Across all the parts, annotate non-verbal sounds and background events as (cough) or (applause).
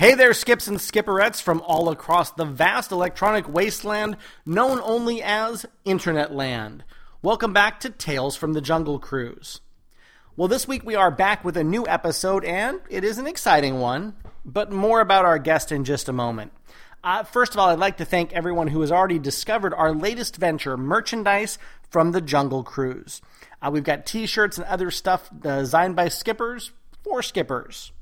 Hey there, skips and skipperettes from all across the vast electronic wasteland known only as Internet Land. Welcome back to Tales from the Jungle Cruise. Well, this week we are back with a new episode, and it is an exciting one, but more about our guest in just a moment. Uh, first of all, I'd like to thank everyone who has already discovered our latest venture, merchandise from the Jungle Cruise. Uh, we've got t shirts and other stuff designed by skippers for skippers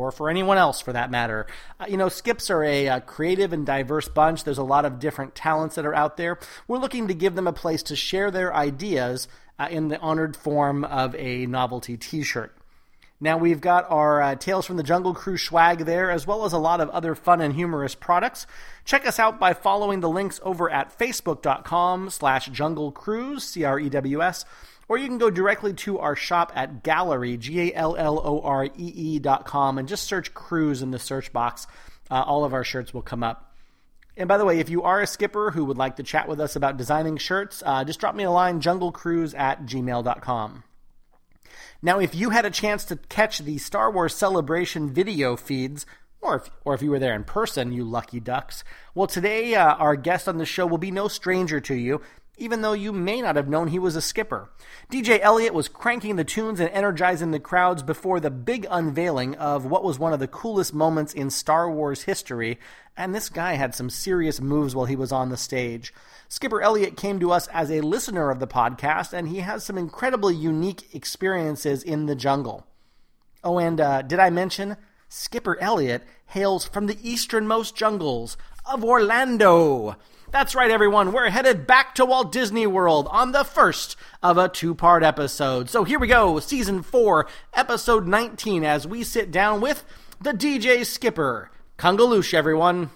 or for anyone else for that matter. Uh, you know, Skips are a, a, creative and diverse bunch. There's a lot of different talents that are out there. We're looking to give them a place to share their ideas uh, in the honored form of a novelty t shirt. Now we've got our uh, Tales from the Jungle Crew swag there, as well as a lot of other fun and humorous products. Check us out by following the links over at facebook.com slash jungle C-R-E-W-S, or you can go directly to our shop at gallery, G-A-L-L-O-R-E-E dot com, and just search cruise in the search box. Uh, all of our shirts will come up. And by the way, if you are a skipper who would like to chat with us about designing shirts, uh, just drop me a line, junglecruise at gmail.com. Now, if you had a chance to catch the Star Wars Celebration video feeds, or if, or if you were there in person, you lucky ducks, well, today uh, our guest on the show will be no stranger to you, even though you may not have known he was a skipper. DJ Elliott was cranking the tunes and energizing the crowds before the big unveiling of what was one of the coolest moments in Star Wars history, and this guy had some serious moves while he was on the stage. Skipper Elliott came to us as a listener of the podcast, and he has some incredibly unique experiences in the jungle. Oh, and uh, did I mention Skipper Elliott hails from the easternmost jungles of Orlando? That's right, everyone. We're headed back to Walt Disney World on the first of a two part episode. So here we go, season four, episode 19, as we sit down with the DJ Skipper. Kungaloosh, everyone.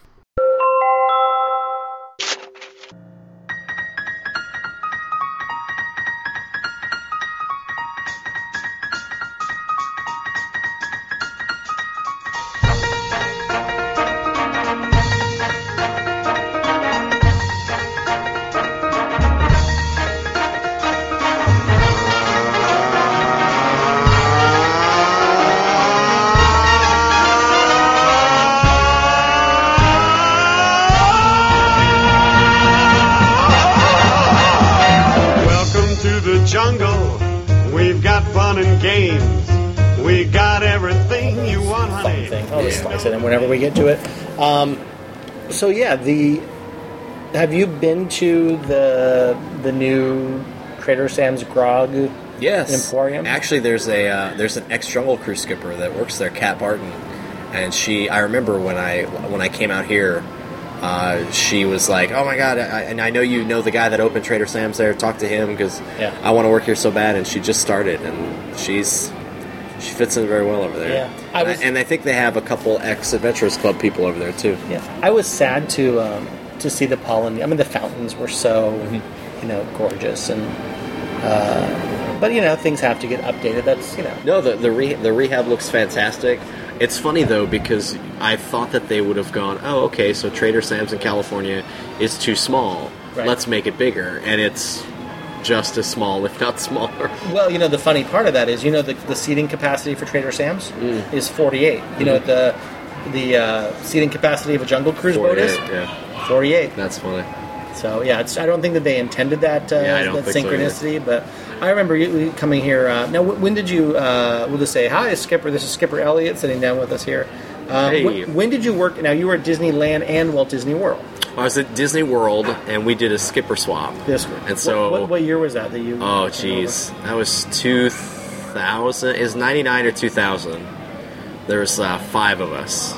So yeah, the have you been to the the new Trader Sam's Grog yes. Emporium? Actually, there's a uh, there's an ex Jungle Cruise skipper that works there, Kat Barton, and she. I remember when I when I came out here. Uh, she was like, "Oh my god!" I, and I know you know the guy that opened Trader Sam's there. Talk to him because yeah. I want to work here so bad. And she just started, and she's she fits in very well over there. Yeah, I was, and I think they have a couple ex Adventurers Club people over there too. Yeah, I was sad to um, to see the pollen. I mean, the fountains were so mm-hmm. you know gorgeous, and uh, but you know things have to get updated. That's you know. No, the the, re- the rehab looks fantastic. It's funny though because I thought that they would have gone, oh, okay, so Trader Sam's in California is too small. Right. Let's make it bigger, and it's just as small, if not smaller. Well, you know, the funny part of that is, you know, the, the seating capacity for Trader Sam's mm. is 48. You mm. know, the the uh, seating capacity of a Jungle Cruise boat is yeah. 48. That's funny. So yeah, I don't think that they intended that uh, yeah, that synchronicity, so but I remember you coming here. Uh, now, when did you? Uh, we'll just say hi, Skipper. This is Skipper Elliott sitting down with us here. Um, hey. when, when, did you work? Now you were at Disneyland and Walt Disney World. I was at Disney World, and we did a skipper swap. This and so what, what, what year was that that you? Oh, jeez, that was two thousand. Is ninety nine or two thousand? There was uh, five of us,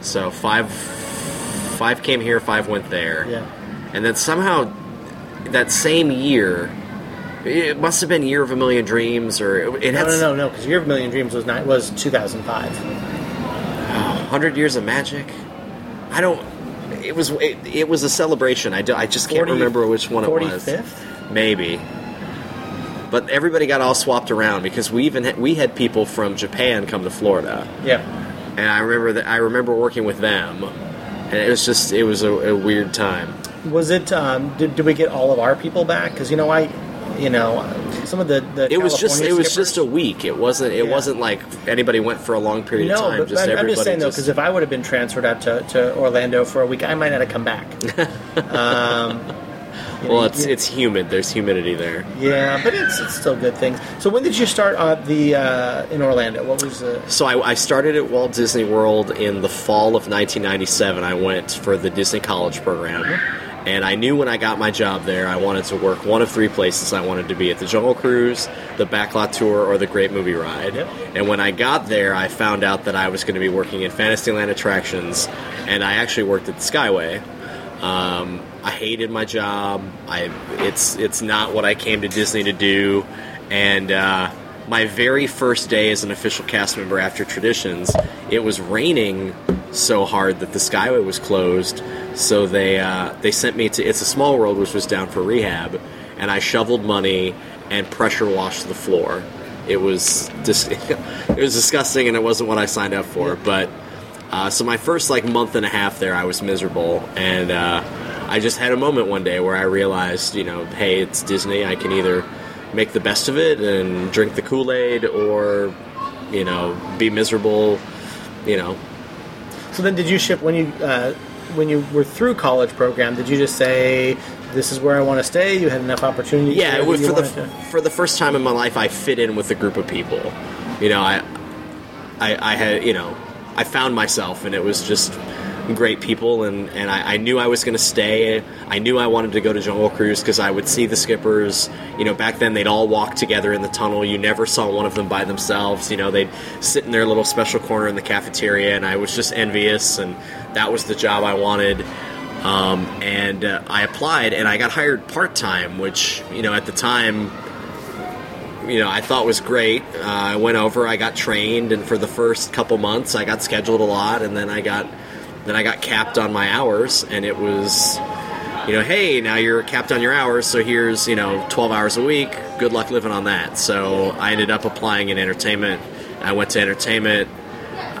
so five five came here, five went there. Yeah, and then somehow that same year. It must have been Year of a Million Dreams, or it no, had no, no, no, because Year of a Million Dreams was not, was two thousand five. Hundred Years of Magic. I don't it was it, it, was a celebration. I, do, I just can't 40, remember which one it was. 45th? Maybe. But everybody got all swapped around because we even had, we had people from Japan come to Florida. Yeah. And I remember that I remember working with them, and it was just it was a, a weird time. Was it? Um, did, did we get all of our people back? Because you know I you know, some of the, the It was just California it was just a week. It wasn't it Yeah. wasn't like anybody went for a long period of no, time. but just I'm, I'm just saying though, because if I would have been transferred out to, to Orlando for a week, I might not have come back. (laughs) um, you know, well, it's you- it's humid. There's humidity there. yeah, but it's, it's still good things. So when did you start uh, the uh, in Orlando? What was the So I, I started at Walt Disney World in the fall of 1997. I went for the Disney College program, and I knew when I got my job there, I wanted to work one of three places. I wanted to be at the Jungle Cruise, the Backlot Tour, or the Great Movie Ride. Yep. And when I got there, I found out that I was going to be working in Fantasyland attractions, and I actually worked at the Skyway. Um, I hated my job. I it's it's not what I came to Disney to do, and uh, my very first day as an official cast member after Traditions, it was raining so hard that the Skyway was closed. So they uh, they sent me to It's a Small World, which was down for rehab, and I shoveled money and pressure washed the floor. It was just (laughs) it was disgusting, and it wasn't what I signed up for, but. Uh, so my first like month and a half there, I was miserable, and uh, I just had a moment one day where I realized, you know, hey, it's Disney. I can either make the best of it and drink the Kool Aid, or you know, be miserable. You know, So then, did you ship when you uh, when you were through college program? Did you just say this is where I want to stay? You had enough opportunity. yeah. It was for the to- for the first time in my life, I fit in with a group of people. You know, I I, I had you know I found myself, and it was just great people, and, and I, I knew I was going to stay. I knew I wanted to go to Jungle Cruise because I would see the skippers. You know, back then they'd all walk together in the tunnel. You never saw one of them by themselves. You know, they'd sit in their little special corner in the cafeteria, and I was just envious, and that was the job I wanted. Um, and uh, I applied, and I got hired part time, which you know at the time you know, I thought was great. Uh, I went over, I got trained, and for the first couple months, I got scheduled a lot, and then I got then I got capped on my hours, and it was, you know, hey, now you're capped on your hours, so here's you know 12 hours a week. Good luck living on that. So I ended up applying in entertainment. I went to entertainment.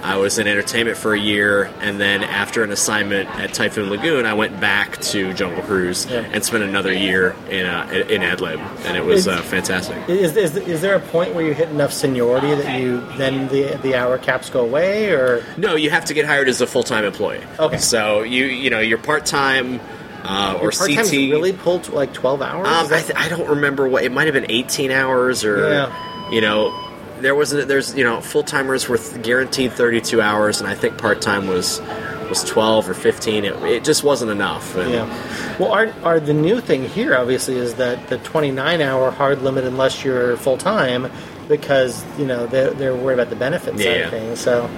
I was in entertainment for a year, and then after an assignment at Typhoon Lagoon, I went back to Jungle Cruise Yeah. and spent another year in uh, in AdLib, and it was uh, fantastic. Is, is, is there a point where you hit enough seniority that you then the the hour caps go away, or No, you have to get hired as a full time employee. Okay. So you you know you're part time uh, or CT. really pulled like twelve hours? Um, I, th- I don't remember what it might have been 18 hours or Yeah. you know there wasn't there's you know full timers were th- guaranteed 32 hours and I think part time was was 12 or 15. It, it just wasn't enough. And yeah. Well, our, our the new thing here obviously is that the twenty nine hour hard limit unless you're full time because you know they're, they're worried about the benefits side Yeah. of things. So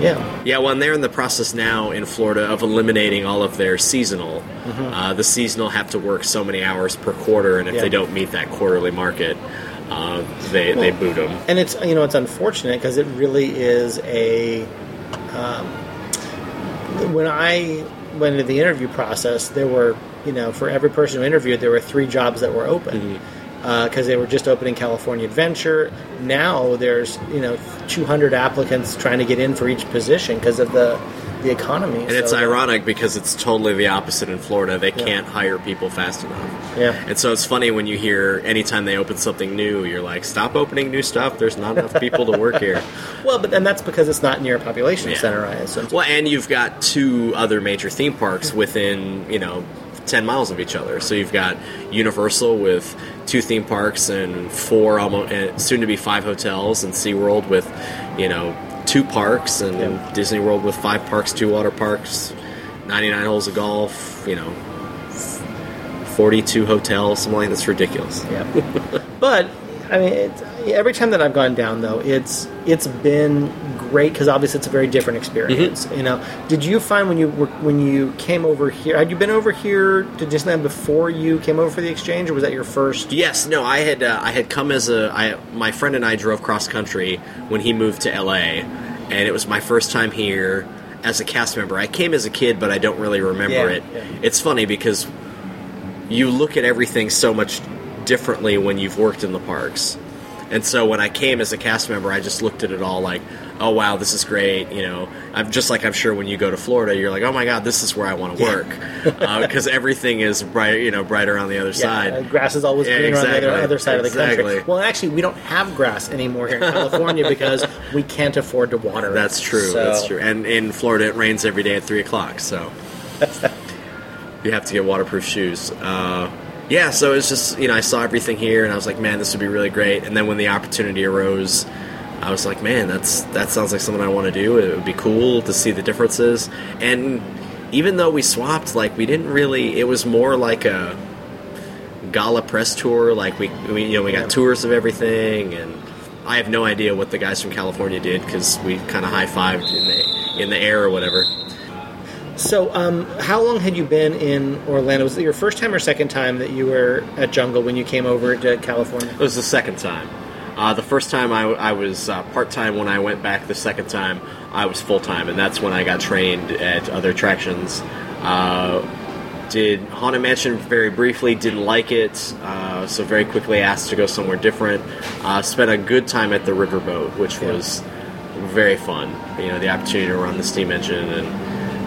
yeah, Yeah, well, and they're in the process now in Florida of eliminating all of their seasonal. Uh, the seasonal have to work so many hours per quarter, and if Yeah. they don't meet that quarterly market, uh, they they boot them. and it's you know it's unfortunate because it really is a um, when I went into the interview process there were you know for every person who interviewed there were three jobs that were open. Because they were just opening California Adventure. Now there's you know 200 applicants trying to get in for each position because of the the economy And it's ironic because it's totally the opposite in Florida. They can't hire people fast enough. yeah And so it's funny when you hear anytime they open something new, you're like, stop opening new stuff. There's not enough people to work here. (laughs) well but and that's because it's not near a population Yeah. center I assume Well, and you've got two other major theme parks within, you know, 10 miles of each other. So you've got Universal with two theme parks and four, almost, soon to be five hotels, and SeaWorld with, you know, two parks, and Yeah. Disney World with five parks, two water parks, 99 holes of golf, you know, 42 hotels, something like that's ridiculous. Yeah, (laughs) but I mean, every time that I've gone down though, it's it's been great because obviously it's a very different experience. Mm-hmm. You know, did you find when you were when you came over here? Had you been over here to Disneyland before you came over for the exchange, or was that your first? Yes, no, I had uh, I had come as a I, my friend and I drove cross country when he moved to LA, and it was my first time here as a cast member. I came as a kid, but I don't really remember Yeah, it. yeah. It's funny because you look at everything so much differently when you've worked in the parks. And so when I came as a cast member, I just looked at it all like, oh wow, this is great. You know, I'm just like I'm sure when you go to Florida, you're like, oh my god, this is where I want to work because everything is bright, you know, brighter on the other side. uh, grass is always Yeah, greener on the other, other side of the country. Well, actually, we don't have grass anymore here in (laughs) California because we can't afford to water. That's true. So- That's true. And in Florida, it rains every day at three o'clock, so (laughs) you have to get waterproof shoes. Uh, yeah, so it's just you know I saw everything here, and I was like, man, this would be really great. And then when the opportunity arose, I was like, man, that's that sounds like something I want to do. It would be cool to see the differences. And even though we swapped, like we didn't really. It was more like a gala press tour. Like we, we you know, we got Yeah. tours of everything, and I have no idea what the guys from California did because we kind of high fived in the in the air or whatever. So, um, how long had you been in Orlando? Was it your first time or second time that you were at Jungle when you came over to California? It was the second time. Uh, the first time I, I was uh, part time. When I went back the second time, I was full time, and that's when I got trained at other attractions. Uh, did Haunted Mansion very briefly, didn't like it, uh, so very quickly asked to go somewhere different. Uh, spent a good time at the Riverboat, which Yeah. was very fun. You know, the opportunity to run the steam engine, and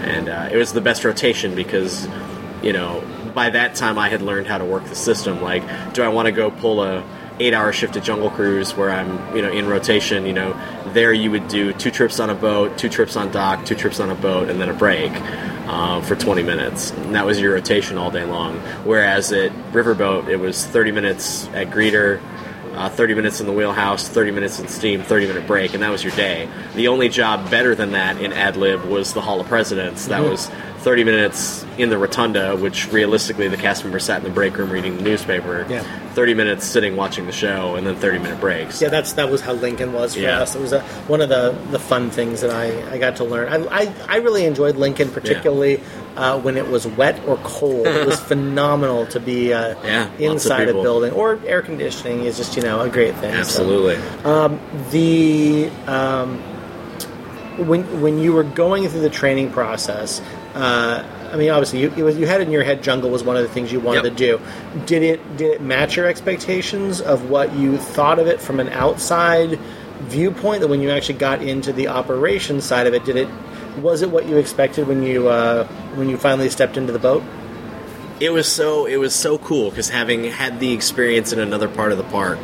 and uh, it was the best rotation because you know by that time I had learned how to work the system. Like, do I want to go pull a eight hour shift at Jungle Cruise where I'm you know in rotation? You know, there you would do two trips on a boat, two trips on dock, two trips on a boat, and then a break. Uh, for 20 minutes, and that was your rotation all day long. Whereas at Riverboat, it was 30 minutes at Greeter, uh, 30 minutes in the wheelhouse, 30 minutes in steam, 30 minute break, and that was your day. The only job better than that in ad lib was the Hall of Presidents. That Mhm. was 30 minutes in the rotunda, which realistically the cast member sat in the break room reading the newspaper. Yeah. 30 minutes sitting watching the show, and then 30 minute breaks. Yeah, that's that was how Lincoln was for Yeah. us. It was a, one of the, the fun things that I, I got to learn. I, I, I really enjoyed Lincoln, particularly uh, when it was wet or cold. it was (laughs) phenomenal to be uh, Yeah, inside a building or air conditioning is just you know a great thing. So, Absolutely. the um, when when you were going through the training process. Uh, I mean, obviously, you, it was, you had it in your head. Jungle was one of the things you wanted Yep. to do. Did it did it match your expectations of what you thought of it from an outside viewpoint? That when you actually got into the operation side of it, did it was it what you expected when you uh, when you finally stepped into the boat? it was so it was so cool because having had the experience in another part of the park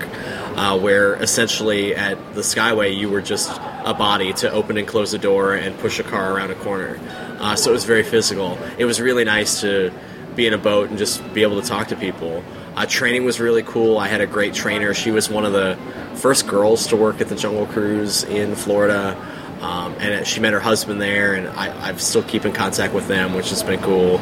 uh, where essentially at the skyway you were just a body to open and close a door and push a car around a corner uh, so it was very physical it was really nice to be in a boat and just be able to talk to people uh, training was really cool i had a great trainer she was one of the first girls to work at the jungle cruise in florida um, and she met her husband there, and I, I'm still keep in contact with them, which has been cool.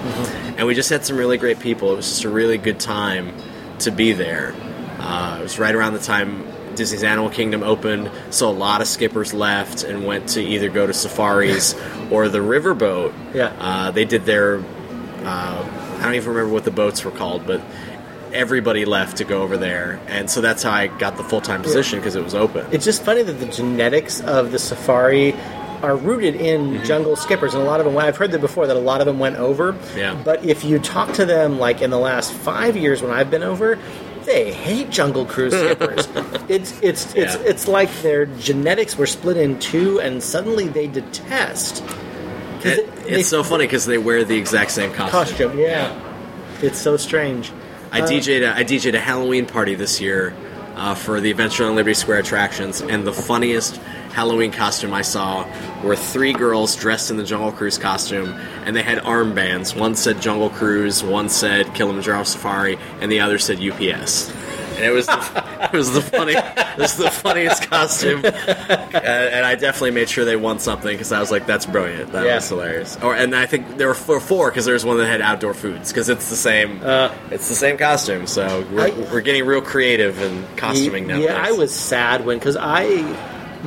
And we just had some really great people. It was just a really good time to be there. Uh, it was right around the time Disney's Animal Kingdom opened, so a lot of skippers left and went to either go to safaris (laughs) or the riverboat. Yeah. Uh, they did their. Uh, I don't even remember what the boats were called, but everybody left to go over there, and so that's how I got the full time position because it was open. It's just funny that the genetics of the safari are rooted in Mm-hmm. jungle skippers, and a lot of them. I've heard that before that a lot of them went over. Yeah. But if you talk to them, like in the last five years when I've been over, they hate jungle cruise (laughs) skippers. it's it's it's Yeah. it's like their genetics were split in two, and suddenly they detest. It- they- it's so funny because they wear the exact same costume. costume. Yeah, it's so strange. I Uh, DJ'd a, I DJ'd a Halloween party this year uh, for the Adventureland Liberty Square attractions, and the funniest Halloween costume I saw were three girls dressed in the Jungle Cruise costume, and they had armbands. One said Jungle Cruise, one said Kilimanjaro Safari, and the other said UPS. And it was the, (laughs) it was the funny it was the funniest costume, uh, and I definitely made sure they won something because I was like, "That's brilliant, that Yeah. was hilarious." Or and I think there were four four because there was one that had outdoor foods because it's the same Uh, it's the same costume, so we're, I- we're getting real creative in costuming now. Yeah, I was sad when because I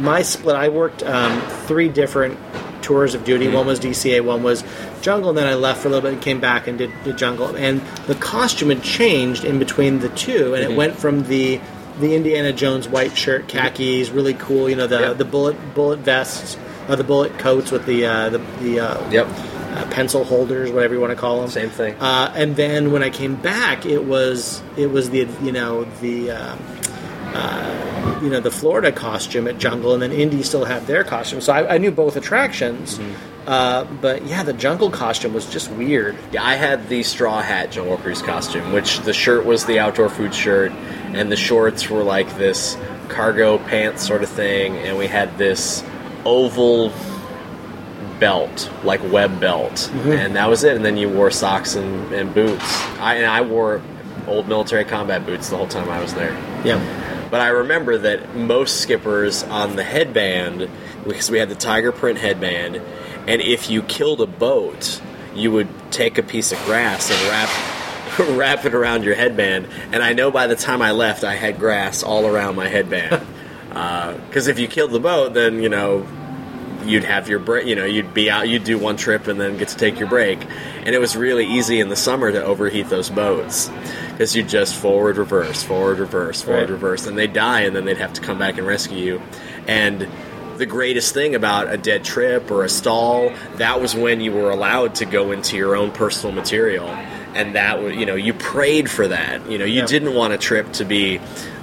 my split. I worked um, three different tours of duty. One was DCA, one was Jungle, and then I left for a little bit and came back and did, did Jungle. And the costume had changed in between the two, and it went from the the Indiana Jones white shirt, khakis, really cool. You know the Yep. the bullet bullet vests, or the bullet coats with the uh, the the uh, Yep. uh, pencil holders, whatever you want to call them. Same thing. Uh, and then when I came back, it was it was the you know the uh, uh, you know the Florida costume at Jungle, and then Indy still had their costume. So I, I knew both attractions. Uh, but yeah, the Jungle costume was just weird. Yeah, I had the straw hat Jungle Cruise costume, which the shirt was the outdoor food shirt, and the shorts were like this cargo pants sort of thing, and we had this oval belt, like web belt, and that was it. And then you wore socks and, and boots. I and I wore old military combat boots the whole time I was there. Yeah, But I remember that most skippers on the headband, because we had the tiger print headband, and if you killed a boat, you would take a piece of grass and wrap (laughs) wrap it around your headband. And I know by the time I left, I had grass all around my headband. (laughs) Uh, because if you killed the boat, then you know you'd have your break. You know, you'd be out, you'd do one trip and then get to take your break. And it was really easy in the summer to overheat those boats because you'd just forward, reverse, forward, reverse, forward, Right. reverse, and they'd die, and then they'd have to come back and rescue you. And the greatest thing about a dead trip or a stall, that was when you were allowed to go into your own personal material. And that was, you know, you prayed for that. You know, you Yeah. didn't want a trip to be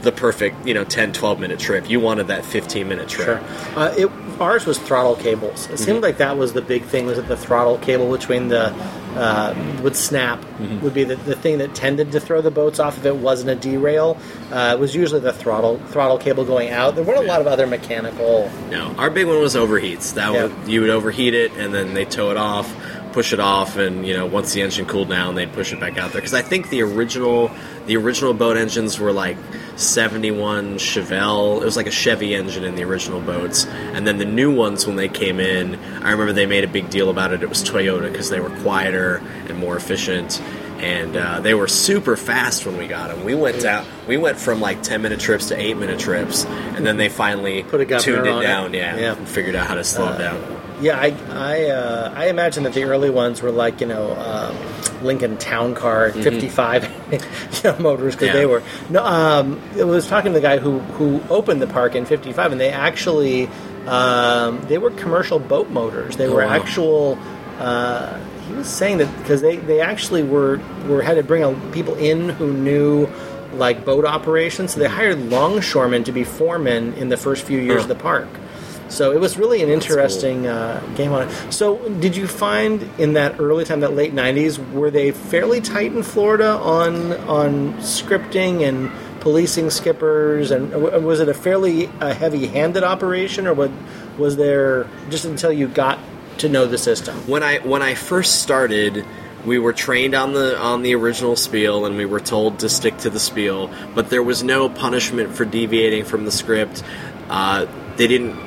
the perfect, you know, 10, 12 minute trip. You wanted that 15 minute trip. sure. Uh, it, ours was throttle cables. It Mm-hmm. seemed like that was the big thing. Was that the throttle cable between the uh, would snap Mm-hmm. would be the, the thing that tended to throw the boats off if it wasn't a derail. Uh, it was usually the throttle throttle cable going out. There weren't a lot of other mechanical. No, our big one was overheats. That Yeah. would, you would overheat it, and then they tow it off, push it off, and you know once the engine cooled down, they'd push it back out there. Because I think the original the original boat engines were like seventy one Chevelle. It was like a Chevy engine in the original boats, and then the new ones when they came in, I remember they made a big deal about it. It was Toyota because they were quieter and more efficient. And uh, they were super fast when we got them. We went down. We went from like ten minute trips to eight minute trips, and then they finally Put a tuned it on it. down, yeah, Yeah. and figured out how to slow it down. Yeah, I I, uh, I imagine that the early ones were like you know um, Lincoln Town Car 55 (laughs) you know, motors because Mm-hmm. Yeah. they were no. Um, I was talking to the guy who who opened the park in 55, and they actually um, they were commercial boat motors. They Oh, were wow. actual. Uh, he was saying that because they, they actually were were had to bring a, people in who knew like boat operations, so they hired longshoremen to be foremen in the first few years Huh. of the park. So it was really an cool. interesting uh, game on it. So did you find in that early time, that late '90s, were they fairly tight in Florida on on scripting and policing skippers, and was it a fairly uh, heavy-handed operation, or what, was there just until you got to know the system? When I when I first started, we were trained on the on the original spiel, and we were told to stick to the spiel. But there was no punishment for deviating from the script. Uh, they didn't.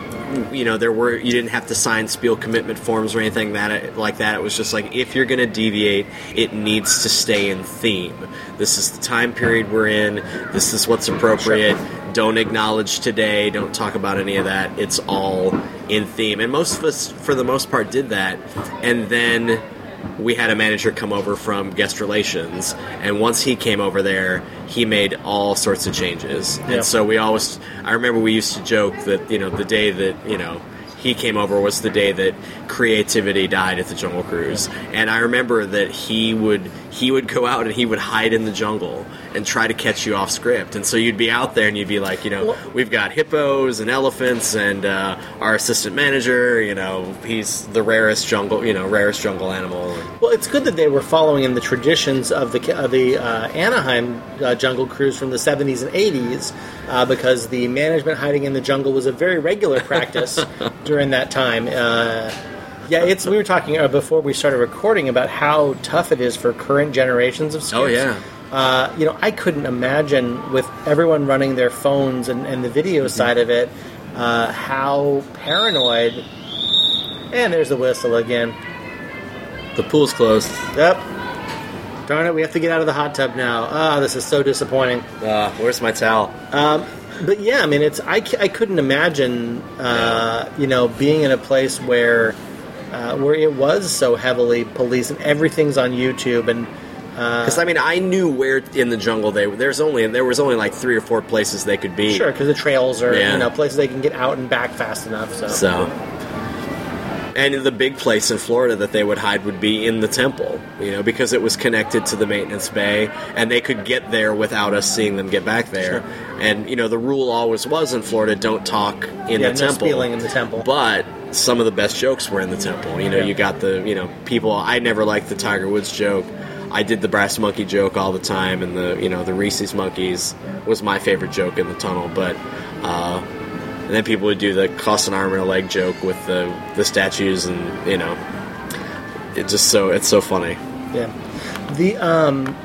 You know, there were you didn't have to sign spiel commitment forms or anything that like that. It was just like if you're going to deviate, it needs to stay in theme. This is the time period we're in. This is what's appropriate. Don't acknowledge today. Don't talk about any of that. It's all in theme. And most of us, for the most part, did that. And then we had a manager come over from guest relations. And once he came over there, he made all sorts of changes. Yeah. And so we always, I remember we used to joke that, you know, the day that, you know, he came over was the day that creativity died at the Jungle Cruise, and I remember that he would he would go out and he would hide in the jungle and try to catch you off script, and so you'd be out there and you'd be like, you know, we've got hippos and elephants, and uh, our assistant manager, you know, he's the rarest jungle, you know, rarest jungle animal. Well, it's good that they were following in the traditions of the of the uh, Anaheim uh, Jungle Cruise from the 70s and 80s, uh, because the management hiding in the jungle was a very regular practice (laughs) during that time. Yeah, it's. We were talking uh, before we started recording about how tough it is for current generations of skips. Oh, yeah. Uh, you know, I couldn't imagine with everyone running their phones and, and the video Mm-hmm. side of it, uh, how paranoid. And there's the whistle again. The pool's closed. Yep. Darn it, we have to get out of the hot tub now. Ah, this is so disappointing. Uh, where's my towel? Um, but yeah, I mean, it's I, I couldn't imagine, uh, you know, being in a place where uh, where it was so heavily policed and everything's on YouTube and uh, Because I mean, I knew where in the jungle they. There's only there was only like three or four places they could be. sure because the trails are Yeah. you know places they can get out and back fast enough. So, So And the big place in Florida that they would hide would be in the temple, you know, because it was connected to the maintenance bay, and they could get there without us seeing them get back there. And you know, the rule always was in Florida: don't talk in Yeah, the no temple. spieling in the temple. But some of the best jokes were in the temple. You know, Yeah. you got the you know people. I never liked the Tiger Woods joke. I did the brass monkey joke all the time, and the you know the Reese's monkeys was my favorite joke in the tunnel. But uh, and then people would do the cost an arm and a leg joke with the the statues, and you know, it just so it's so funny. Yeah. The um,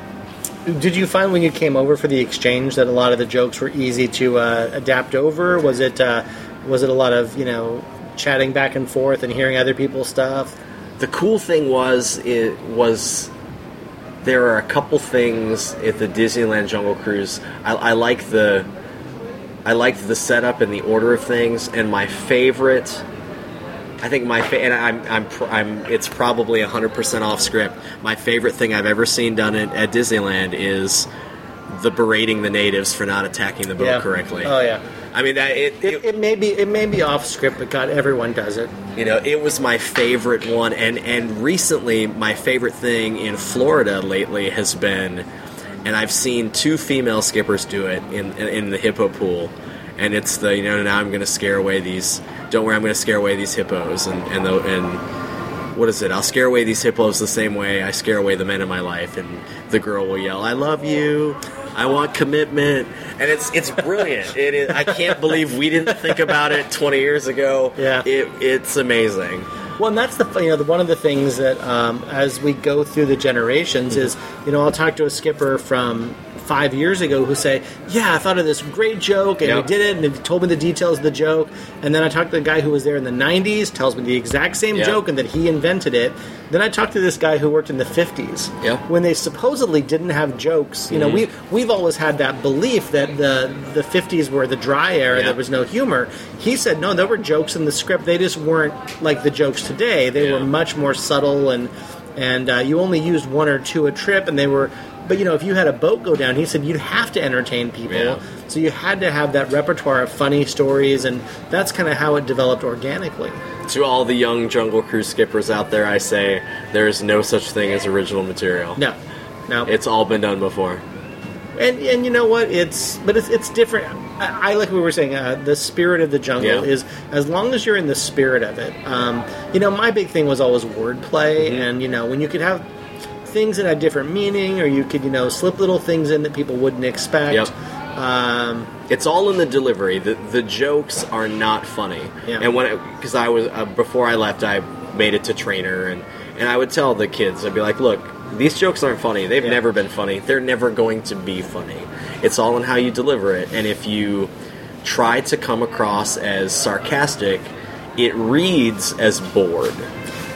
did you find when you came over for the exchange that a lot of the jokes were easy to uh, adapt over? Was it uh, was it a lot of you know chatting back and forth and hearing other people's stuff? The cool thing was it was there are a couple things at the Disneyland Jungle Cruise. I, I like the I liked the setup and the order of things, and my favorite. I think my fa- and I'm I'm I'm it's probably 100% off script. My favorite thing I've ever seen done at, at Disneyland is the berating the natives for not attacking the boat correctly. Oh yeah. I mean that it, It, it may be it may be off script, but God, everyone does it. you know, it was my favorite one, and and recently my favorite thing in Florida lately has been, and I've seen two female skippers do it in in, in the hippo pool, and it's the you know now I'm going to scare away these. Don't worry, I'm going to scare away these hippos, and and the and what is it? I'll scare away these hippos the same way I scare away the men in my life, and the girl will yell, "I love you." I want commitment, and it's it's brilliant. It is. I can't believe we didn't think about it 20 years ago. Yeah. it, it's amazing. Well, and that's the you know the, one of the things that um, as we go through the generations is you know I'll talk to a skipper from five years ago who say, "Yeah, I thought of this great joke and Yep. we did it, and he told me the details of the joke." And then I talked to the guy who was there in the '90s, tells me the exact same Yep. joke and that he invented it. Then I talked to this guy who worked in the '50s Yep. when they supposedly didn't have jokes. You know, we we've always had that belief that the the '50s were the dry era, there was no humor. He said no, there were jokes in the script. They just weren't like the jokes today. They were much more subtle and and uh, you only used one or two a trip, and they were. But you know, if you had a boat go down, he said you'd have to entertain people. Yeah. So you had to have that repertoire of funny stories, and that's kind of how it developed organically. To all the young Jungle Cruise skippers out there, I say there is no such thing as original material. No, no, It's all been done before. and and you know what? It's but it's it's different. I, I like what we were saying. Uh, the spirit of the jungle Yeah. is as long as you're in the spirit of it. Um, you know, my big thing was always wordplay, Mm-hmm. and you know when you could have things that have different meaning, or you could you know slip little things in that people wouldn't expect. Yep. Um, It's all in the delivery. The the jokes are not funny. Yeah. And when because I was uh, before I left, I made it to trainer and and I would tell the kids, I'd be like, look, these jokes aren't funny. They've Yeah. never been funny. They're never going to be funny. It's all in how you deliver it. And if you try to come across as sarcastic, it reads as bored.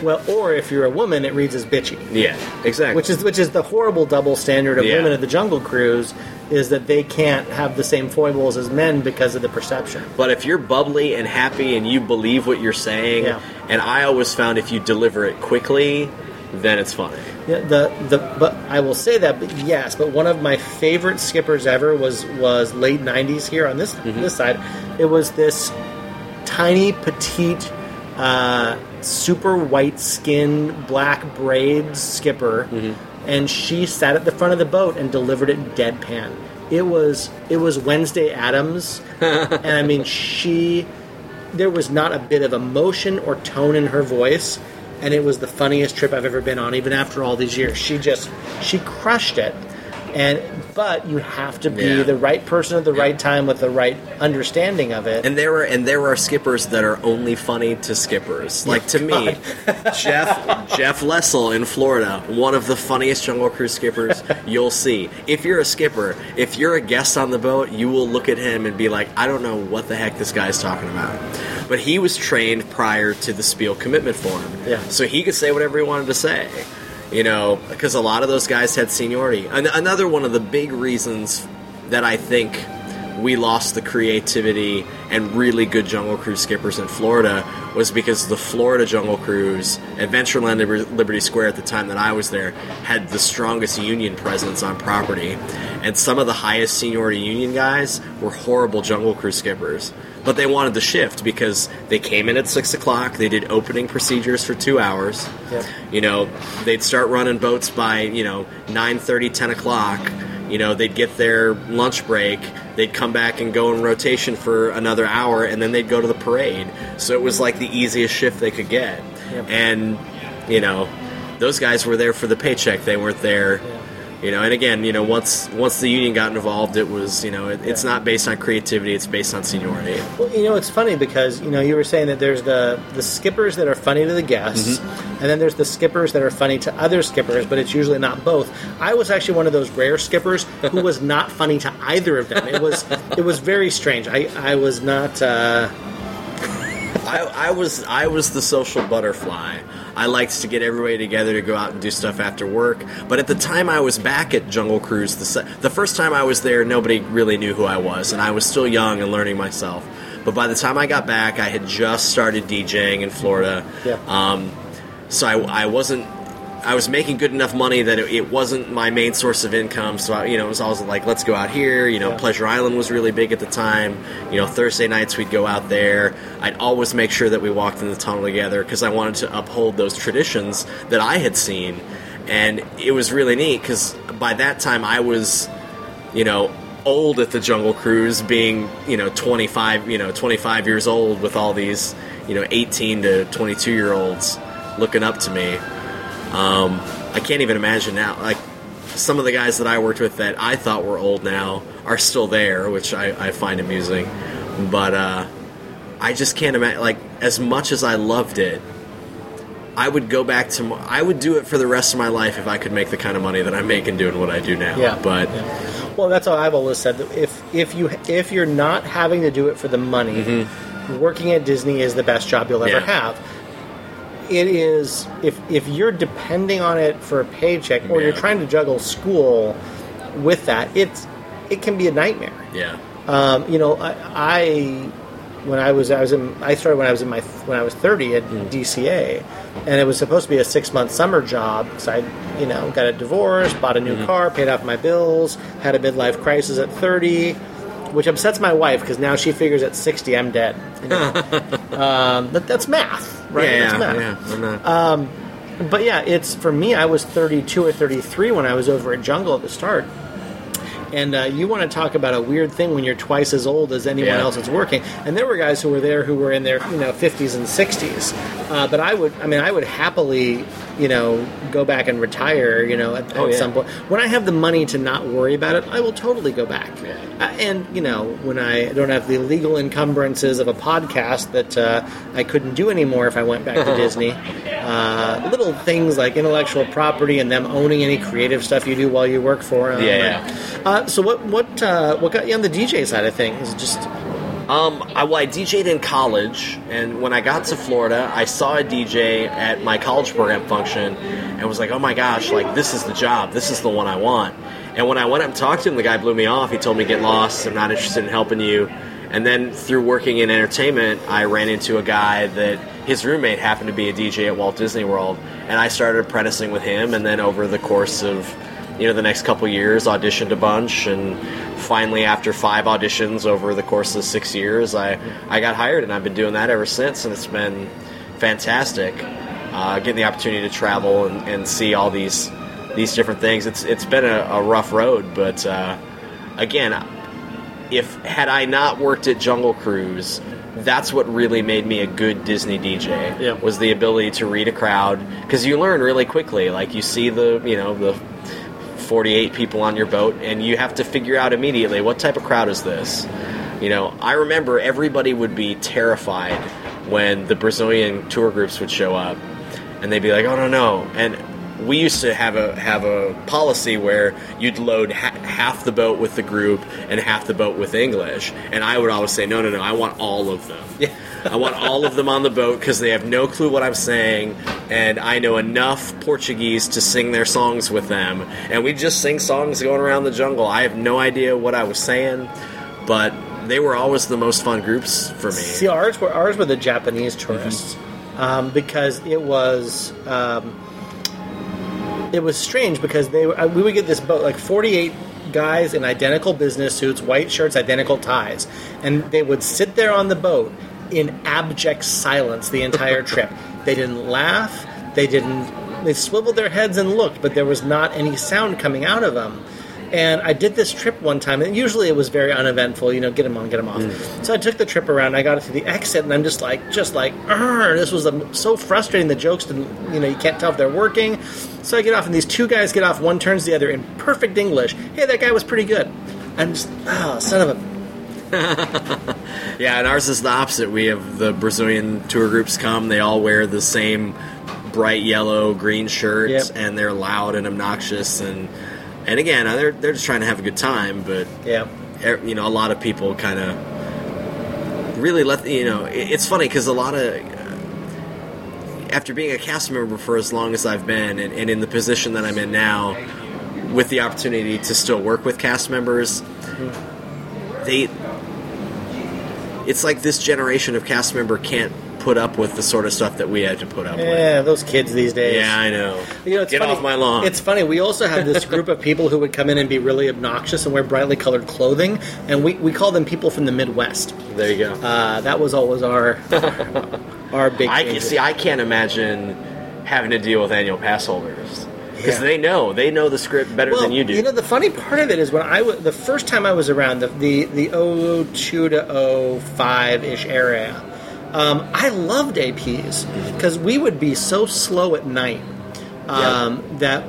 Well, or if you're a woman, it reads as bitchy. Yeah, exactly. Which is which is the horrible double standard of Yeah. women at the Jungle Cruise is that they can't have the same foibles as men because of the perception. But if you're bubbly and happy and you believe what you're saying, Yeah. and I always found if you deliver it quickly, then it's funny. Yeah, the the but I will say that but yes, but one of my favorite skippers ever was was late '90s here on this Mm-hmm. this side. It was this tiny petite. Uh, super white skin, black braids skipper, Mm-hmm. and she sat at the front of the boat and delivered it deadpan. It was it was Wednesday Addams, (laughs) and I mean she there was not a bit of emotion or tone in her voice and it was the funniest trip I've ever been on even after all these years she just she crushed it and but you have to be Yeah. the right person at the right time with the right understanding of it And there are and there are skippers that are only funny to skippers. Like to me, (laughs) Jeff Jeff Lessel in Florida, one of the funniest Jungle Cruise skippers (laughs) you'll see. If you're a skipper, if you're a guest on the boat, you will look at him and be like, I don't know what the heck this guy's talking about. But he was trained prior to the Spiel commitment form, Yeah. so he could say whatever he wanted to say. You know, because a lot of those guys had seniority. An- another one of the big reasons that I think we lost the creativity and really good Jungle Cruise skippers in Florida was because the Florida Jungle Cruise, Adventureland Liberty Square at the time that I was there, had the strongest union presence on property. And some of the highest seniority union guys were horrible Jungle Cruise skippers. But they wanted the shift because they came in at six o'clock. They did opening procedures for two hours. Yep. You know, they'd start running boats by you know 9:30, 10 o'clock. You know, they'd get their lunch break. They'd come back and go in rotation for another hour, and then they'd go to the parade. So it was like the easiest shift they could get. Yep. And you know, those guys were there for the paycheck. They weren't there. You know, and again, you know, once once the union got involved, it was you know, it, it's not based on creativity; it's based on seniority. Well, you know, it's funny because you know you were saying that there's the the skippers that are funny to the guests, Mm-hmm. and then there's the skippers that are funny to other skippers, but it's usually not both. I was actually one of those rare skippers who was (laughs) not funny to either of them. It was it was very strange. I I was not. Uh, I, I was I was the social butterfly. I liked to get everybody together to go out and do stuff after work. But at the time I was back at Jungle Cruise, the, the first time I was there, nobody really knew who I was, and I was still young and learning myself. But by the time I got back, I had just started DJing in Florida. Yeah. Um, so I, I wasn't. I was making good enough money that it, it wasn't my main source of income. So I, you know, it was always like, let's go out here. You know, Yeah. Pleasure Island was really big at the time. You know, Thursday nights we'd go out there. I'd always make sure that we walked in the tunnel together because I wanted to uphold those traditions that I had seen. And it was really neat because by that time I was, you know, old at the Jungle Cruise, being you know 25, you know 25 years old with all these you know 18 to 22 year olds looking up to me. Um, I can't even imagine now. Like some of the guys that I worked with that I thought were old now are still there, which I, I find amusing. But uh, I just can't imagine. Like as much as I loved it, I would go back to. I would do it for the rest of my life if I could make the kind of money that I'm making doing what I do now. Yeah. But well, that's how I've always said that if if you if you're not having to do it for the money, working at Disney is the best job you'll ever Mm-hmm. Yeah. have. It is if if you're depending on it for a paycheck or you're trying to juggle school with that, it's it can be a nightmare. yeah, Um, you know, I, I when I was I was in I started when I was in my when I was 30 at Hmm. DCA, and it was supposed to be a six month summer job because I you know got a divorce, bought a new Mm-hmm. car, paid off my bills, had a midlife crisis at 30. Which upsets my wife because now she figures at 60 I'm dead. You know? (laughs) um, that's math, right? yeah, that's math. yeah. I'm not, But yeah, it's for me. I was 32 or 33 when I was over at Jungle at the start. And uh, you want to talk about a weird thing when you're twice as old as anyone Yeah. else that's working. And there were guys who were there who were in their you know 50s and 60s. Uh, but I would, I mean, I would happily you know go back and retire. You know, at, Oh, at yeah. some point when I have the money to not worry about it, I will totally go back. Yeah. Uh, and you know, when I don't have the legal encumbrances of a podcast that uh, I couldn't do anymore if I went back to (laughs) Disney, uh, little things like intellectual property and them owning any creative stuff you do while you work for them. Yeah, Uh, so what what uh, what got you on the DJ side of things? Is just Um, I, well, I DJ'd in college, and when I got to Florida, I saw a DJ at my college program function, and was like, "Oh my gosh, like this is the job. This is the one I want." And when I went up and talked to him, the guy blew me off. He told me, "Get lost. I'm not interested in helping you." And then through working in entertainment, I ran into a guy that his roommate happened to be a DJ at Walt Disney World, and I started apprenticing with him. And then over the course of you know the next couple years auditioned a bunch and finally after five auditions over the course of six years i i got hired and i've been doing that ever since and it's been fantastic uh, getting the opportunity to travel and, and see all these these different things it's it's been a, a rough road but uh, again if had i not worked at jungle cruise that's what really made me a good Disney DJ. Yeah. Was the ability to read a crowd because you learn really quickly. Like you see the you know the 48 people on your boat and you have to figure out immediately what type of crowd is this? You know i remember everybody would be terrified when the brazilian tour groups would show up and they'd be like oh no no. And we used to have a have a policy where you'd load ha- half the boat with the group and half the boat with english and i would always say no no no i want all of them. Yeah. I want all of them on the boat because they have no clue what I'm saying, and I know enough Portuguese to sing their songs with them. And we just sing songs going around the jungle. I have no idea what I was saying, but they were always the most fun groups for me. See, ours were ours were the Japanese tourists um, because it was um, it was strange because they were, uh, we would get this boat like forty eight guys in identical business suits, white shirts, identical ties, and they would sit there on the boat in abject silence the entire (laughs) trip. They didn't laugh. They didn't. They swiveled their heads and looked, but there was not any sound coming out of them. And I did this trip one time, and usually it was very uneventful. You know, get them on, get them off. So I took the trip around. I got it to the exit, and I'm just like, just like, this was um, so frustrating. The jokes didn't, you know, you can't tell if they're working. So I get off, and these two guys get off. One turns the other in perfect English. Hey, that guy was pretty good. I'm just, oh, son of a. (laughs) Yeah, and ours is the opposite. We have the Brazilian tour groups come. They all wear the same bright yellow, green shirts, Yep. and they're loud and obnoxious. And and again, uh, they're they're just trying to have a good time. But Yeah. you know, a lot of people kind of really let you know. It's funny because a lot of after being a cast member for as long as I've been, and, and in the position that I'm in now, with the opportunity to still work with cast members, they it's like this generation of cast member can't put up with the sort of stuff that we had to put up with. Yeah, those kids these days. Yeah, I know. You know, it's Get funny. off my lawn. It's funny. We also have this group of people who would come in and be really obnoxious and wear brightly colored clothing, and we, we call them people from the Midwest. there you go. Uh, that was always our (laughs) our big. I can see. I can't imagine having to deal with annual pass holders because Yeah. they know they know the script better well, than you do. You know, the funny part of it is when I w- the first time I was around the the the 02 to 05 ish area, um, I loved APs because we would be so slow at night um, that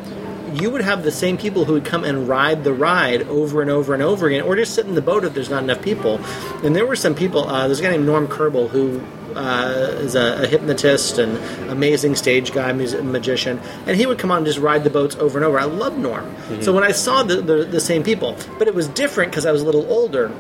you would have the same people who would come and ride the ride over and over and over again, or just sit in the boat if there's not enough people. And there were some people. Uh, there's a guy named Norm Kerbel who uh, is a, a hypnotist and amazing stage guy, music, magician, and he would come on and just ride the boats over and over. I love Norm. So when I saw the, the, the same people, but it was different because I was a little older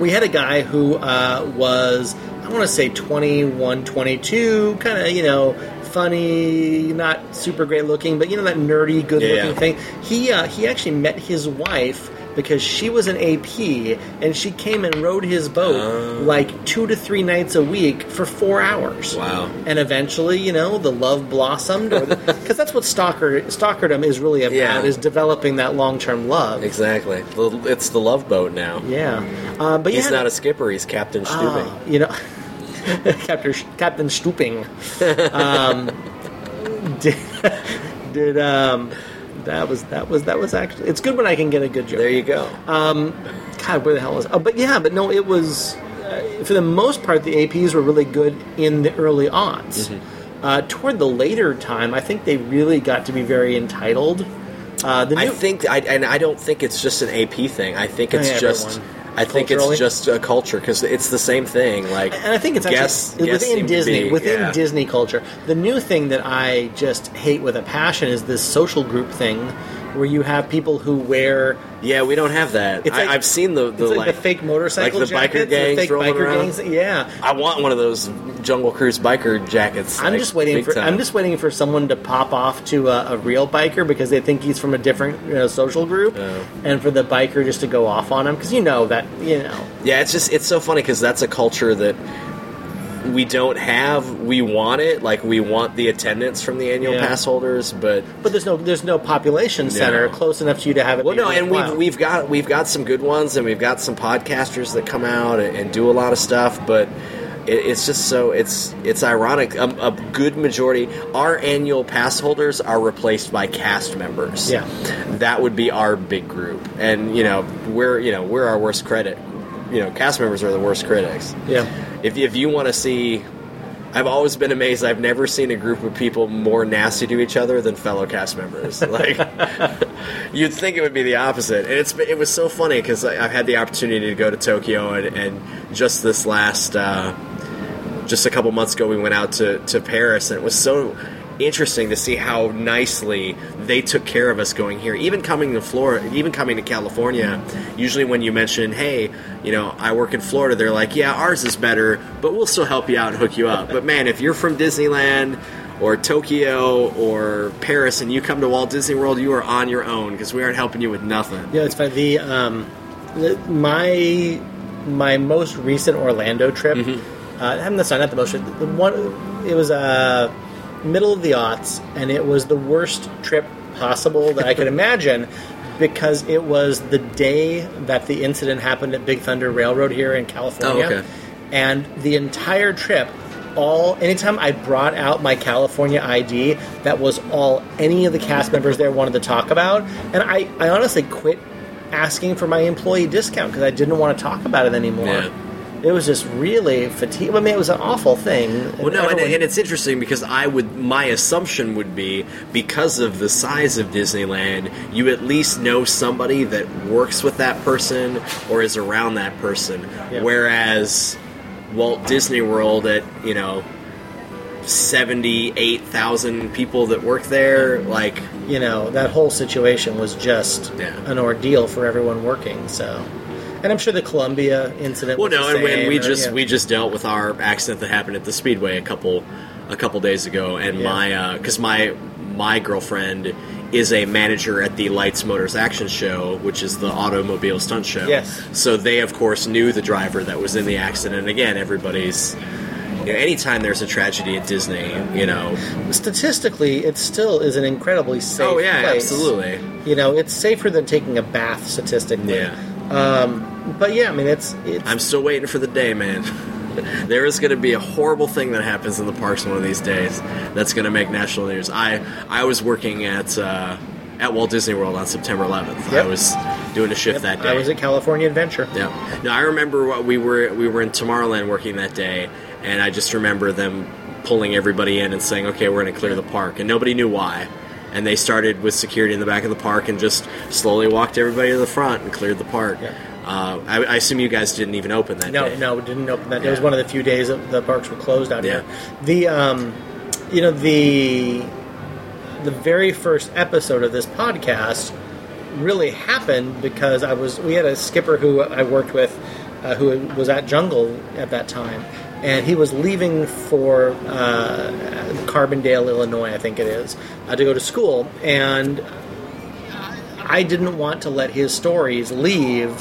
we had a guy who uh, was i want to say 21 22 kind of you know funny not super great looking but you know that nerdy good looking Yeah, yeah. thing he uh, he actually met his wife because she was an AP and she came and rode his boat Oh. like two to three nights a week for four hours. Wow. And eventually, you know, the love blossomed, because (laughs) that's what stalker stalkerdom is really about: Yeah. is developing that long term love. exactly. It's the love boat now. Yeah, uh, but He's yeah, not a skipper. He's Captain Stubing. Oh, you know, (laughs) (laughs) Captain Captain Stooping. Um, (laughs) did, did um, that was that was that was actually it's good when I can get a good joke. there you go. God, where the hell was? Oh, but yeah, but no, it was uh, for the most part the APs were really good in the early aughts. Mm-hmm. Uh, toward the later time, I think they really got to be very entitled. Uh, the I think, I, and I don't think it's just an AP thing. I think it's Yeah, just. everyone. I think it's just a culture because it's the same thing. Like, and I think it's guests, actually within Disney, be- within yeah. Disney culture. The new thing that I just hate with a passion is this social group thing, where you have people who wear Yeah, we don't have that. It's like- I, I've seen the the like, like, the fake motorcycle like the biker gangs the fake rolling biker around. gangs. Yeah, I want one of those Jungle Cruise biker jackets. I'm like, just waiting for time. I'm just waiting for someone to pop off to a, a real biker because they think he's from a different you know, social group, and for the biker just to go off on him because you know that you know Yeah, it's just it's so funny because that's a culture that we don't have. We want it, like we want the attendance from the annual Yeah. pass holders, but but there's no there's no population center No. close enough to you to have it. well, no, and we've we've got we've got some good ones, and we've got some podcasters that come out and, and do a lot of stuff, but. It, it's just so it's it's ironic. A, a good majority, our annual pass holders are replaced by cast members. Yeah. that would be our big group, and you know we're you know we're our worst credit. You know, cast members are the worst critics. yeah. if, if you want to see i've always been amazed i've never seen a group of people more nasty to each other than fellow cast members (laughs) like (laughs) you'd think it would be the opposite and it's it was so funny because i've had the opportunity to go to tokyo and, and just this last uh, just a couple months ago we went out to, to paris and it was so interesting to see how nicely they took care of us going here even coming to florida even coming to california usually when you mention hey you know i work in florida they're like yeah ours is better but we'll still help you out and hook you up but man if you're from disneyland or tokyo or paris and you come to walt disney world you are on your own because we aren't helping you with nothing Yeah, it's funny. The um, the, my my most recent Orlando trip. Mm-hmm. Uh, not the most. The one it was uh, middle of the aughts, and it was the worst trip possible that I could (laughs) imagine. because it was the day that the incident happened at Big Thunder Railroad here in California. Oh, okay. And the entire trip, all anytime I brought out my California ID, that was all any of the cast members there wanted to talk about. And I, I honestly quit asking for my employee discount because I didn't want to talk about it anymore. Yeah. It was just really fatigue. I mean, it was an awful thing. Well, no, and, and it's interesting because I would, my assumption would be because of the size of Disneyland, you at least know somebody that works with that person or is around that person. Yeah. Whereas Walt Disney World at, you know, 78,000 people that work there, like, you know that whole situation was just Yeah. an ordeal for everyone working. So, and I'm sure the Columbia incident. well, was no, and when we or- just yeah. we just dealt with our accident that happened at the Speedway a couple a couple days ago, and Yeah. my because my my girlfriend is a manager at the Lights Motors Action Show, which is the automobile stunt show. Yes. So they of course knew the driver that was in the accident. And again, everybody's. You know, anytime there's a tragedy at Disney, you know. statistically, it still is an incredibly safe. Oh yeah, place. absolutely. You know, it's safer than taking a bath statistically. Yeah. Um, but yeah, I mean, it's it's I'm still waiting for the day, man. (laughs) there is going to be a horrible thing that happens in the parks one of these days that's going to make national news. I I was working at uh, at Walt Disney World on September 11th. Yep. I was doing a shift that day. I was at California Adventure. Yeah. No, I remember what we were we were in Tomorrowland working that day, and I just remember them pulling everybody in and saying, "Okay, we're going to clear the park," and nobody knew why. And they started with security in the back of the park and just slowly walked everybody to the front and cleared the park. Yeah. Uh, I, I assume you guys didn't even open that No, day. no, it didn't open that. It was one of the few days that the parks were closed out Yeah. here. The, um, you know, the the very first episode of this podcast really happened because I was we had a skipper who I worked with uh, who was at Jungle at that time, and he was leaving for uh, Carbondale, Illinois, I think it is, uh, to go to school, and I didn't want to let his stories leave.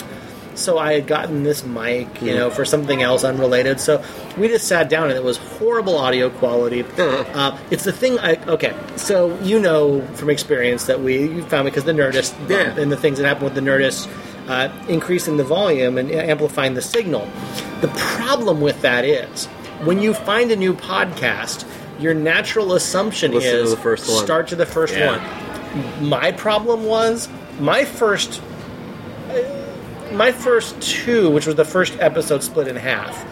So I had gotten this mic, you know, for something else unrelated. So we just sat down, and it was horrible audio quality. Uh, it's the thing. I, okay, so you know from experience that we you found because the Nerdist Yeah. and the things that happen with the Nerdist uh, increasing the volume and amplifying the signal. The problem with that is when you find a new podcast, your natural assumption Listen to is one. start to the first Yeah. one my problem was my first my first two which was the first episode split in half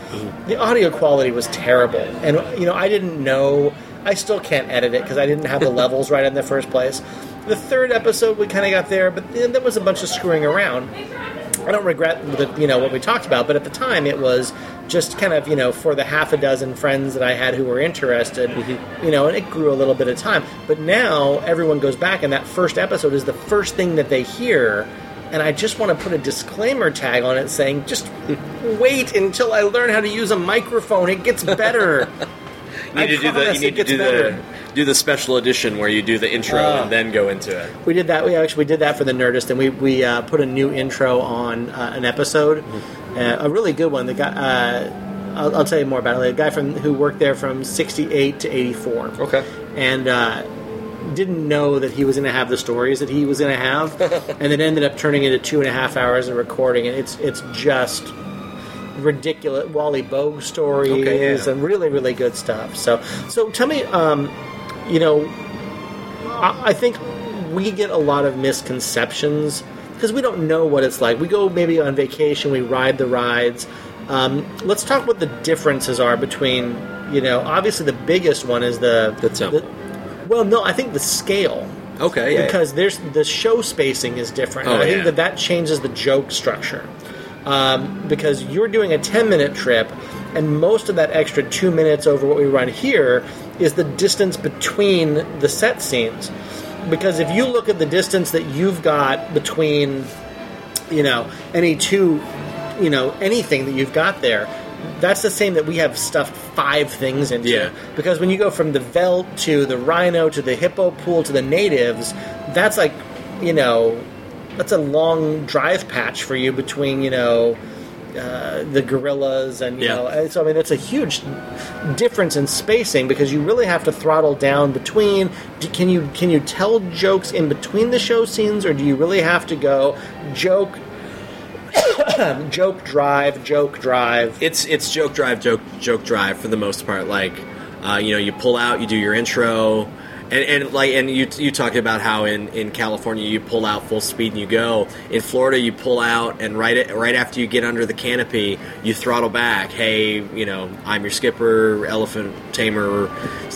the audio quality was terrible and you know i didn't know i still can't edit it because i didn't have the (laughs) levels right in the first place the third episode we kind of got there but then there was a bunch of screwing around I don't regret the, you know what we talked about, but at the time it was just kind of you know for the half a dozen friends that I had who were interested, mm-hmm. you know, and it grew a little bit of time. But now everyone goes back, and that first episode is the first thing that they hear. And I just want to put a disclaimer tag on it saying, just wait until I learn how to use a microphone. It gets better. (laughs) You need I to do the you need to do better. the do the special edition where you do the intro Ah. and then go into it. We did that. We actually did that for the Nerdist, and we we uh, put a new intro on uh, an episode, uh, a really good one. The guy, uh, I'll, I'll tell you more about it. A guy from who worked there from '68 to '84. Okay. and uh, didn't know that he was going to have the stories that he was going to have, (laughs) and it ended up turning into two and a half hours of recording, and it's it's just ridiculous. Wally Boag stories Okay, yeah. and really really good stuff. So so tell me, um, you know, I, I think we get a lot of misconceptions because we don't know what it's like. We go maybe on vacation, we ride the rides. Um, let's talk what the differences are between, you know, obviously the biggest one is the The temple. Well, no, I think the scale Okay. Yeah. because there's the show spacing is different. Oh, and I yeah. think that that changes the joke structure um, because you're doing a 10 minute trip, and most of that extra two minutes over what we run here is the distance between the set scenes. Because if you look at the distance that you've got between, you know, any two, you know, anything that you've got there, that's the same that we have stuffed five things into. Yeah. Because when you go from the Veldt to the Rhino to the Hippo Pool to the Natives, that's like, you know, that's a long drive patch for you between, you know, uh, the gorillas, and you Yeah. know, so I mean, it's a huge difference in spacing because you really have to throttle down between. Do, can you can you tell jokes in between the show scenes, or do you really have to go joke, (coughs) joke drive, joke drive? It's it's joke drive, joke joke drive for the most part. Like, uh, you know, you pull out, you do your intro, and, and like, and you you talked about how in, in California you pull out full speed and you go. In Florida, you pull out, and right at, right after you get under the canopy, you throttle back. Hey, you know, I'm your skipper, elephant tamer,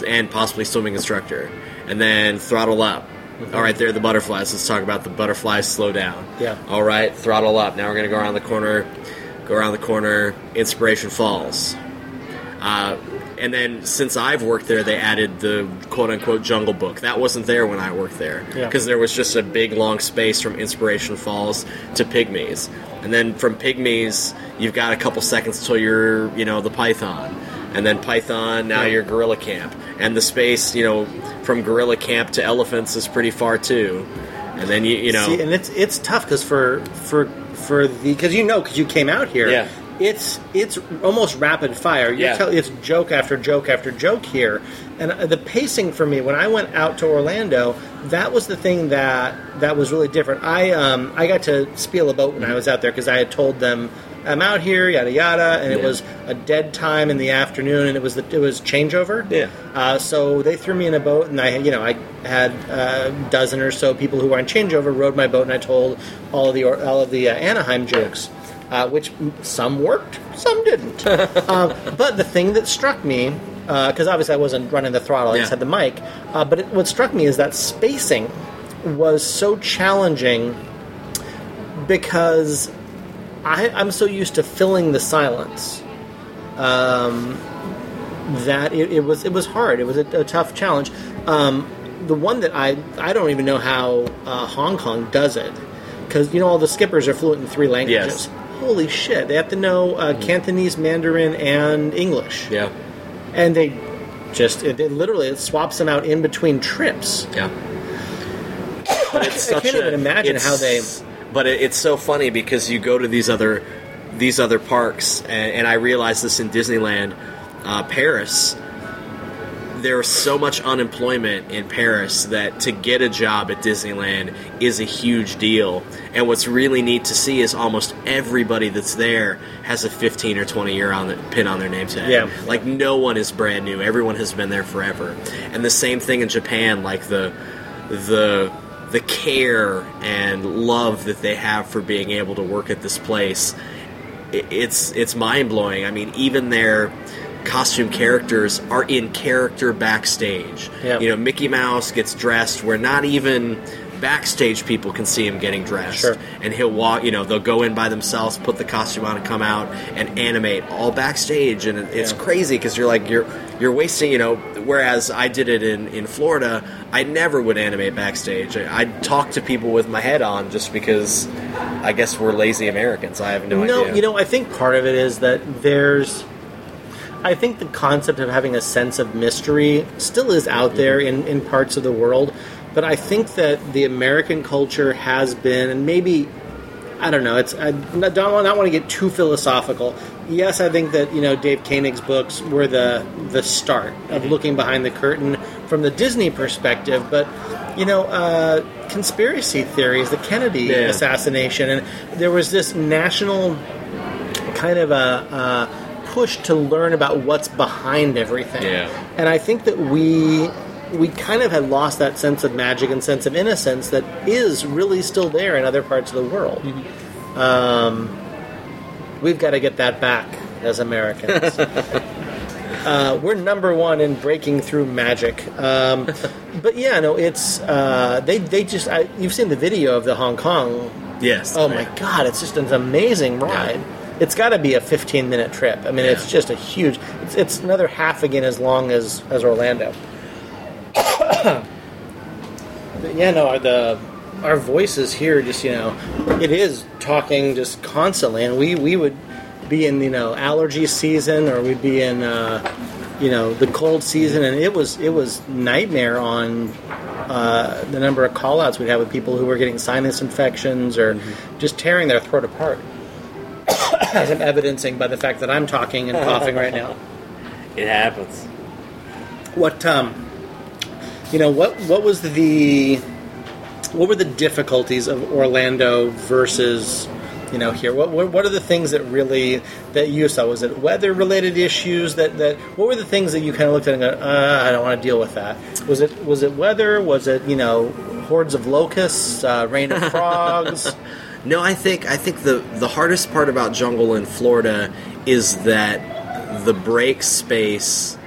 and possibly swimming instructor, and then throttle up. All right, there are the butterflies. Let's talk about the butterflies. Slow down. Yeah. All right, throttle up. Now we're going to go around the corner. Go around the corner. Inspiration Falls. Uh, and then since I've worked there, they added the quote unquote Jungle Book. That wasn't there when I worked there Yeah. because there was just a big long space from Inspiration Falls to Pygmies, and then from Pygmies you've got a couple seconds till you're you know the Python, and then Python now Yeah. you're Gorilla Camp, and the space you know from Gorilla Camp to Elephants is pretty far too, and then you you know See, and it's it's tough because for for for the because you know because you came out here. Yeah. It's it's almost rapid fire. You're Yeah. tell- it's joke after joke after joke here, and uh, the pacing for me when I went out to Orlando, that was the thing that that was really different. I um I got to spiel a boat when I was out there because I had told them I'm out here, yada yada, and it was a dead time in the afternoon, and it was the, it was changeover. Yeah. Uh, so they threw me in a boat, and I, you know, I had a dozen or so people who were on changeover, rode my boat, and I told all of the all of the uh, Anaheim jokes, uh, which some worked, some didn't. (laughs) um, but the thing that struck me, because obviously I wasn't running the throttle, I just had the mic. Uh, but it, what struck me is that spacing was so challenging because I, I'm so used to filling the silence um, that it, it was it was hard. It was a, a tough challenge. Um, the one that I I don't even know how uh, Hong Kong does it because you know all the skippers are fluent in three languages. Yes. Holy shit! They have to know uh, Cantonese, Mandarin, and English, yeah and they just it, it literally it swaps them out in between trips. Yeah. But it's (coughs) I can't a- even imagine how they- But it, it's so funny because you go to these other these other parks, and, and I realized this in Disneyland, uh, Paris. There's so much unemployment in Paris that to get a job at Disneyland is a huge deal. And what's really neat to see is almost everybody that's there has a 15 or 20 year on the, pin on their name tag. Yeah. Like no one is brand new. Everyone has been there forever. And the same thing in Japan. Like the the the care and love that they have for being able to work at this place. It's it's mind blowing. I mean, even their costume characters are in character backstage. Yeah. You know, Mickey Mouse gets dressed where not even backstage people can see him getting dressed. Sure. And he'll walk, you know, they'll go in by themselves, put the costume on and come out and animate all backstage and it's Yeah. crazy because you're like you're you're wasting, you know, whereas I did it in in Florida, I never would animate backstage. I, I'd talk to people with my head on just because I guess we're lazy Americans. I have no, No, idea. you know, I think part of it is that there's. I think the concept of having a sense of mystery still is out mm-hmm. there in, in parts of the world, but I think that the American culture has been, and maybe, I don't know, it's I don't, don't want to get too philosophical. Yes, I think that you know Dave Koenig's books were the the start of looking behind the curtain from the Disney perspective, but you know, uh, conspiracy theories, the Kennedy Yeah. assassination, and there was this national kind of a, a push to learn about what's behind everything. Yeah. And I think that we we kind of had lost that sense of magic and sense of innocence that is really still there in other parts of the world. Mm-hmm. Um, we've got to get that back as Americans. (laughs) Uh, we're number one in breaking through magic, um, but yeah, no, it's uh, they. They just I, you've seen the video of the Hong Kong yes. Oh my god, it's just an amazing ride. It's got to be a 15 minute trip. I mean, it's just a huge. It's, it's another half again as long as as Orlando. (coughs) Yeah, no, the our voices here just you know, it is talking just constantly, and we we would be in you know allergy season or we'd be in uh, you know the cold season, and it was it was nightmare on uh, the number of call outs we'd have with people who were getting sinus infections or just tearing their throat apart. (coughs) as I'm evidencing by the fact that I'm talking and (laughs) coughing right now. It happens. What um, you know, what what was the what were the difficulties of Orlando versus you know here? What what, what are the things that really that you saw? Was it weather related issues that that what were the things that you kind of looked at and go, uh, I don't want to deal with that? Was it was it weather? Was it you know hordes of locusts, uh, rain of (laughs) frogs? No, I think I think the the hardest part about jungle in Florida is that the break space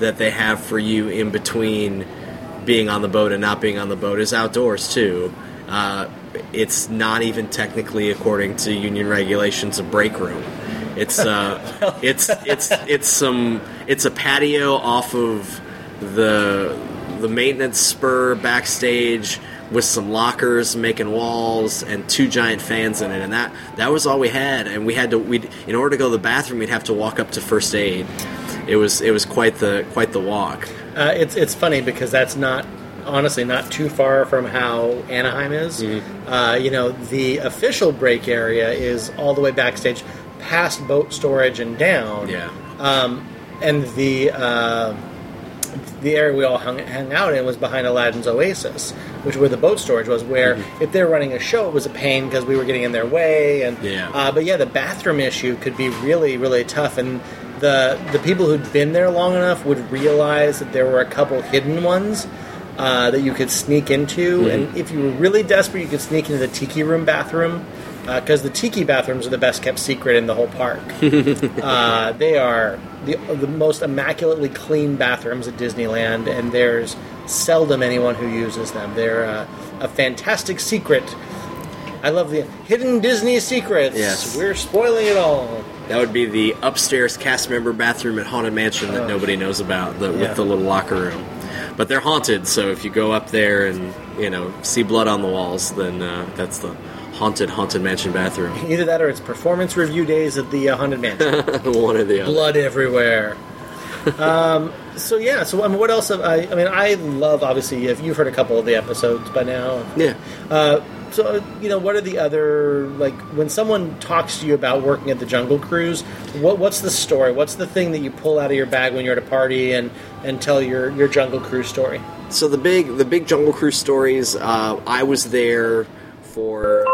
that they have for you in between being on the boat and not being on the boat is outdoors too. Uh, it's not even technically, according to union regulations, a break room. It's uh, (laughs) it's it's it's some it's a patio off of the the maintenance spur backstage with some lockers making walls and two giant fans in it and that that was all we had and we had to we in order to go to the bathroom we'd have to walk up to first aid it was it was quite the quite the walk Uh, it's it's funny because that's not honestly not too far from how Anaheim is. Uh, you know, the official break area is all the way backstage, past boat storage and down. yeah Um, and the uh, the area we all hung, hung out in was behind Aladdin's Oasis, which where the boat storage was. Where if they're running a show, it was a pain because we were getting in their way. And Yeah. uh, but yeah, the bathroom issue could be really really tough. And the the people who'd been there long enough would realize that there were a couple hidden ones. Uh, that you could sneak into, and if you were really desperate, you could sneak into the tiki room bathroom because the tiki bathrooms are the best kept secret in the whole park. (laughs) Uh, they are the, the most immaculately clean bathrooms at Disneyland, and there's seldom anyone who uses them. They're uh, a fantastic secret. I love the hidden Disney secrets. Yes. We're spoiling it all. That would be the upstairs cast member bathroom at haunted mansion that nobody knows about the, Yeah. with the little locker room but they're haunted so if you go up there and you know see blood on the walls then uh, that's the haunted haunted mansion bathroom (laughs) Either that or it's performance review days at the uh, Haunted Mansion. (laughs) one or the other Blood everywhere. (laughs) um, so yeah, so I mean, what else? Have I, I mean, I love obviously. If you've heard a couple of the episodes by now, yeah Uh, so you know, what are the other like when someone talks to you about working at the Jungle Cruise? What what's the story? What's the thing that you pull out of your bag when you're at a party and and tell your your Jungle Cruise story? So the big the big Jungle Cruise stories. Uh, I was there for